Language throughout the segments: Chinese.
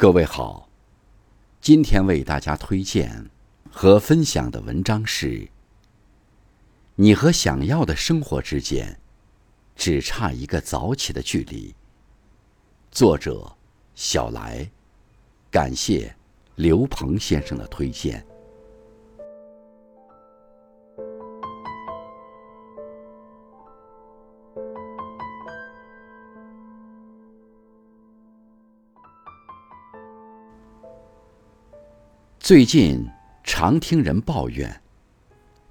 各位好，今天为大家推荐和分享的文章是：你和想要的生活之间，只差一个早起的距离。作者：小来，感谢刘鹏先生的推荐。最近常听人抱怨，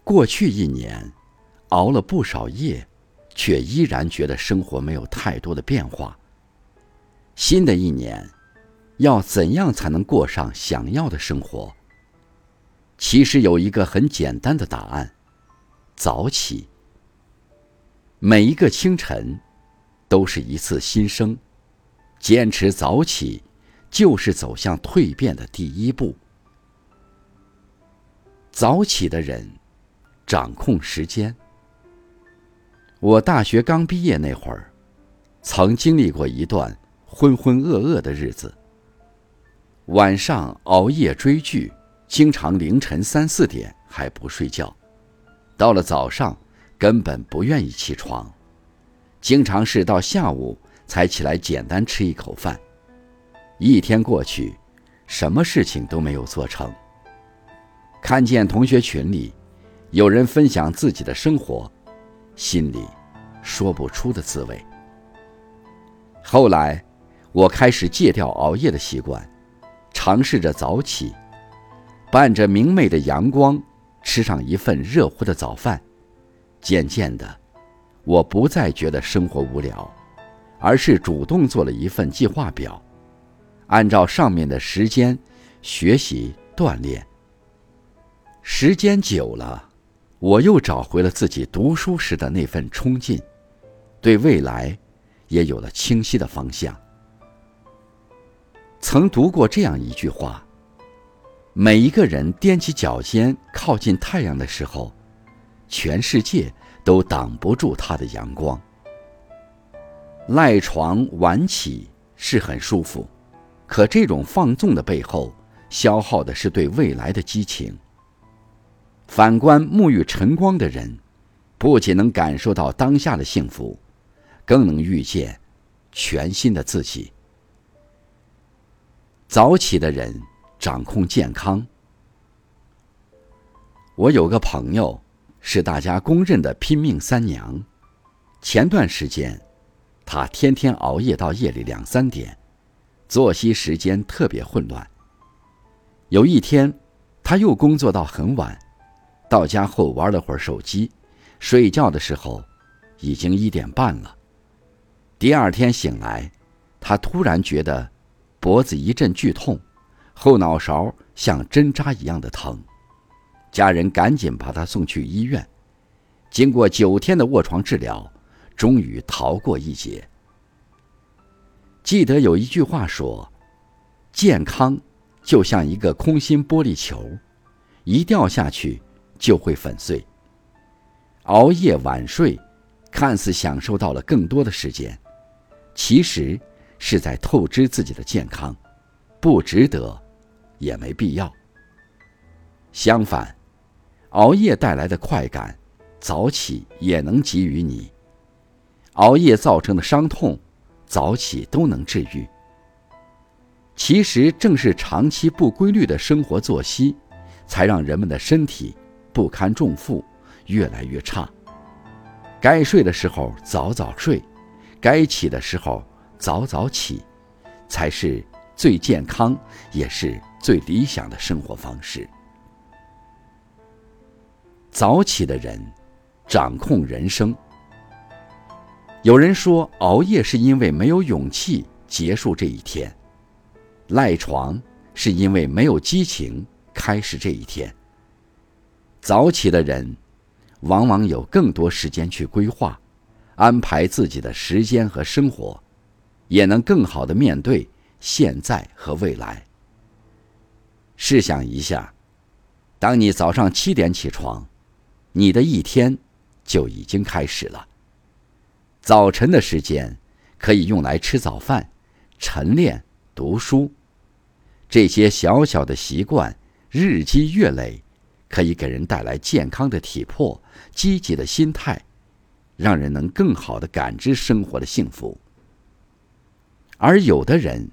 过去一年熬了不少夜，却依然觉得生活没有太多的变化。新的一年，要怎样才能过上想要的生活？其实有一个很简单的答案：早起。每一个清晨，都是一次新生。坚持早起，就是走向蜕变的第一步。早起的人，掌控时间。我大学刚毕业那会儿，曾经历过一段浑浑噩噩的日子。晚上熬夜追剧，经常凌晨三四点还不睡觉，到了早上根本不愿意起床，经常是到下午才起来简单吃一口饭。一天过去，什么事情都没有做成。看见同学群里有人分享自己的生活，心里说不出的滋味。后来，我开始戒掉熬夜的习惯，尝试着早起，伴着明媚的阳光，吃上一份热乎的早饭。渐渐的，我不再觉得生活无聊，而是主动做了一份计划表，按照上面的时间学习锻炼。时间久了，我又找回了自己读书时的那份冲劲，对未来也有了清晰的方向。曾读过这样一句话：每一个人踮起脚尖靠近太阳的时候，全世界都挡不住他的阳光。赖床晚起是很舒服，可这种放纵的背后，消耗的是对未来的激情。反观沐浴晨光的人，不仅能感受到当下的幸福，更能遇见全新的自己。早起的人掌控健康。我有个朋友是大家公认的拼命三娘，前段时间，她天天熬夜到夜里两三点，作息时间特别混乱。有一天，她又工作到很晚。到家后玩了会儿手机，睡觉的时候已经一点半了。第二天醒来，他突然觉得脖子一阵剧痛，后脑勺像针扎一样的疼。家人赶紧把他送去医院，经过九天的卧床治疗，终于逃过一劫。记得有一句话说：“健康就像一个空心玻璃球，一掉下去。”就会粉碎。熬夜晚睡，看似享受到了更多的时间，其实是在透支自己的健康，不值得，也没必要。相反，熬夜带来的快感，早起也能给予你。熬夜造成的伤痛，早起都能治愈。其实正是长期不规律的生活作息，才让人们的身体。不堪重负，越来越差。该睡的时候早早睡，该起的时候早早起，才是最健康也是最理想的生活方式。早起的人掌控人生。有人说熬夜是因为没有勇气结束这一天，赖床是因为没有激情开始这一天。早起的人，往往有更多时间去规划、安排自己的时间和生活，也能更好的面对现在和未来。试想一下，当你早上七点起床，你的一天就已经开始了。早晨的时间可以用来吃早饭、晨练、读书；这些小小的习惯，日积月累，可以给人带来健康的体魄、积极的心态，让人能更好的感知生活的幸福。而有的人，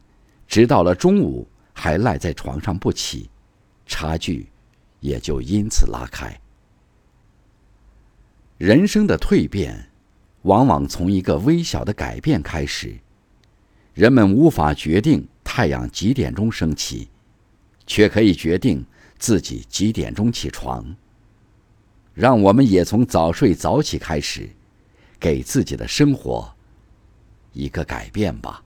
直到了中午还赖在床上不起，差距也就因此拉开。人生的蜕变，往往从一个微小的改变开始。人们无法决定太阳几点钟升起，却可以决定自己几点钟起床。让我们也从早睡早起开始，给自己的生活一个改变吧。